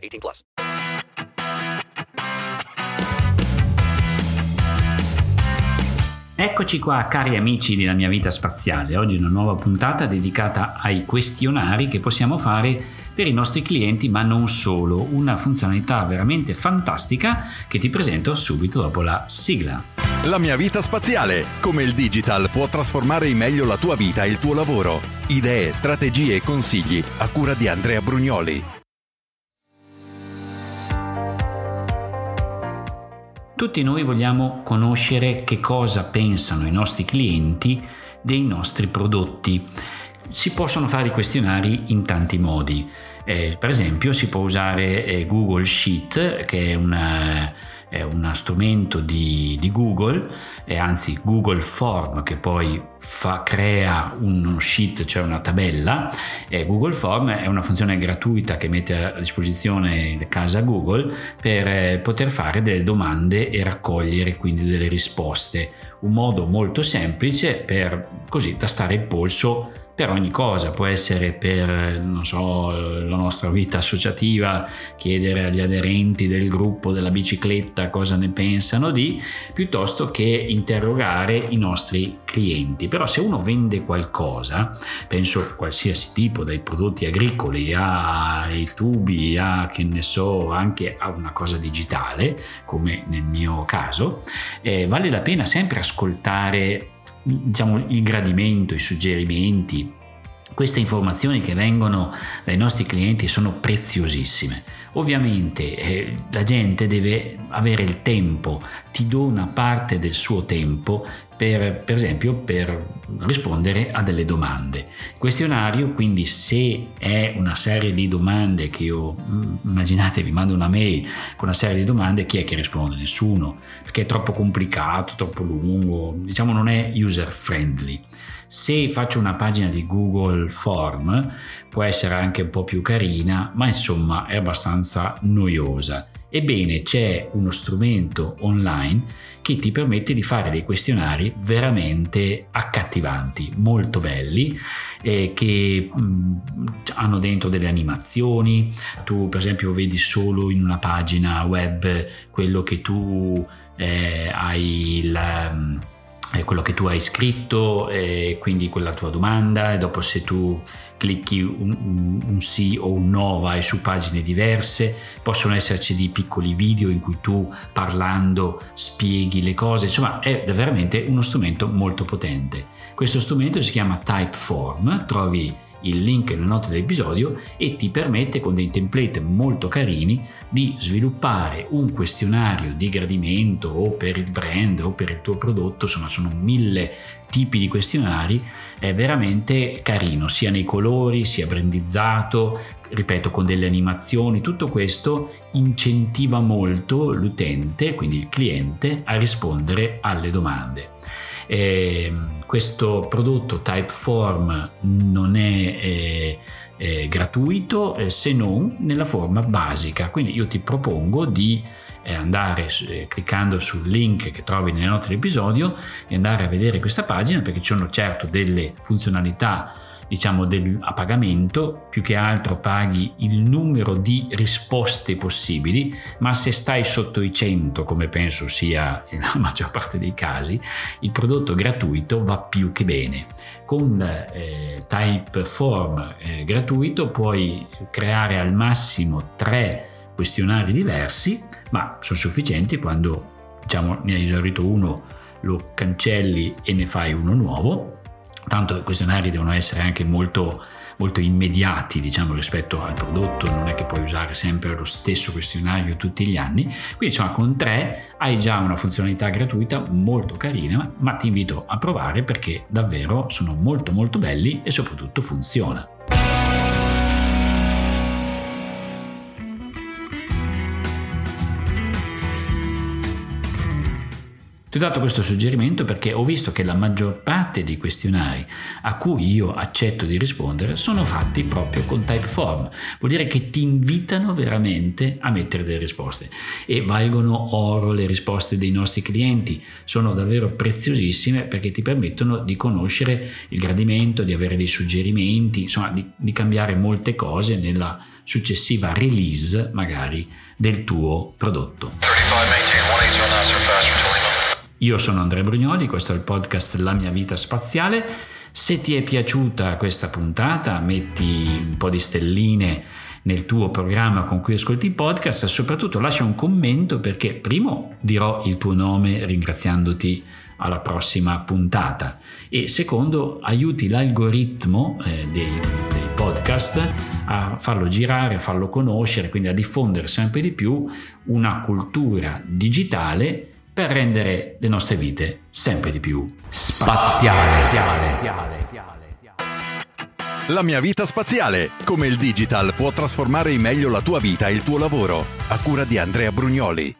18 plus. Eccoci qua cari amici della mia vita spaziale, oggi una nuova puntata dedicata ai questionari che possiamo fare per i nostri clienti ma non solo, una funzionalità veramente fantastica che ti presento subito dopo la sigla. La mia vita spaziale, come il digital può trasformare in meglio la tua vita e il tuo lavoro. Idee, strategie e consigli a cura di Andrea Brugnoli. Tutti noi vogliamo conoscere che cosa pensano i nostri clienti dei nostri prodotti. Si possono fare i questionari in tanti modi. Eh, per esempio si può usare eh, Google Sheet, che è una, è uno strumento di, di Google, eh, anzi Google Form che poi fa, crea uno sheet, cioè una tabella. Google Form è una funzione gratuita che mette a disposizione casa Google per eh, poter fare delle domande e raccogliere quindi delle risposte. Un modo molto semplice per così tastare il polso per ogni cosa, può essere per non so, la nostra vita associativa, chiedere agli aderenti del gruppo della bicicletta cosa ne pensano di, piuttosto che interrogare i nostri clienti. Però se uno vende qualcosa, penso qualsiasi tipo, dai prodotti agricoli ai tubi a che ne so, anche a una cosa digitale, come nel mio caso, eh, vale la pena sempre ascoltare diciamo, il gradimento, i suggerimenti, queste informazioni che vengono dai nostri clienti sono preziosissime. Ovviamente eh, la gente deve avere il tempo, ti dona parte del suo tempo per, per esempio per rispondere a delle domande. Questionario quindi se è una serie di domande che io mm, immaginate vi mando una mail con una serie di domande chi è che risponde? Nessuno perché è troppo complicato, troppo lungo, diciamo non è user friendly. Se faccio una pagina di Google Form può essere anche un po' più carina, ma insomma è abbastanza noiosa. Ebbene, c'è uno strumento online che ti permette di fare dei questionari veramente accattivanti, molto belli, eh, che mh, hanno dentro delle animazioni. Tu, per esempio, vedi solo in una pagina web quello che tu eh, hai la quello che tu hai scritto, e quindi quella tua domanda, e dopo se tu clicchi un, un, un, sì o un no vai su pagine diverse, possono esserci dei piccoli video in cui tu parlando spieghi le cose, insomma è veramente uno strumento molto potente. Questo strumento si chiama Typeform, trovi il link nelle note dell'episodio e ti permette con dei template molto carini di sviluppare un questionario di gradimento o per il brand o per il tuo prodotto, insomma sono mille tipi di questionari, è veramente carino sia nei colori sia brandizzato, ripeto con delle animazioni, tutto questo incentiva molto l'utente, quindi il cliente, a rispondere alle domande. Eh, questo prodotto Typeform non è eh, eh, gratuito eh, se non nella forma basica, quindi io ti propongo di eh, andare eh, cliccando sul link che trovi nelle note dell'episodio e andare a vedere questa pagina perché ci sono certo delle funzionalità diciamo del, a pagamento, più che altro paghi il numero di risposte possibili, ma se stai sotto i 100, come penso sia nella maggior parte dei casi, il prodotto gratuito va più che bene. Con eh, Typeform eh, gratuito puoi creare al massimo tre questionari diversi, ma sono sufficienti quando diciamo, ne hai esaurito uno, lo cancelli e ne fai uno nuovo Tanto i questionari devono essere anche molto, molto immediati diciamo, rispetto al prodotto, non è che puoi usare sempre lo stesso questionario tutti gli anni. Quindi insomma con tre hai già una funzionalità gratuita molto carina, ma ti invito a provare perché davvero sono molto molto belli e soprattutto funziona. Ti ho dato questo suggerimento perché ho visto che la maggior parte dei questionari a cui io accetto di rispondere sono fatti proprio con Typeform. Vuol dire che ti invitano veramente a mettere delle risposte e valgono oro le risposte dei nostri clienti. Sono davvero preziosissime perché ti permettono di conoscere il gradimento, di avere dei suggerimenti, insomma di, di cambiare molte cose nella successiva release magari del tuo prodotto. 35, io sono Andrea Brugnoli, questo è il podcast La mia vita spaziale. Se ti è piaciuta questa puntata, metti un po' di stelline nel tuo programma con cui ascolti il podcast e soprattutto lascia un commento perché primo dirò il tuo nome ringraziandoti alla prossima puntata e secondo aiuti l'algoritmo eh, dei, dei podcast a farlo girare, a farlo conoscere, quindi a diffondere sempre di più una cultura digitale per rendere le nostre vite sempre di più spaziale. La mia vita spaziale, come il digital può trasformare in meglio la tua vita e il tuo lavoro, a cura di Andrea Brugnoli.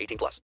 18 plus.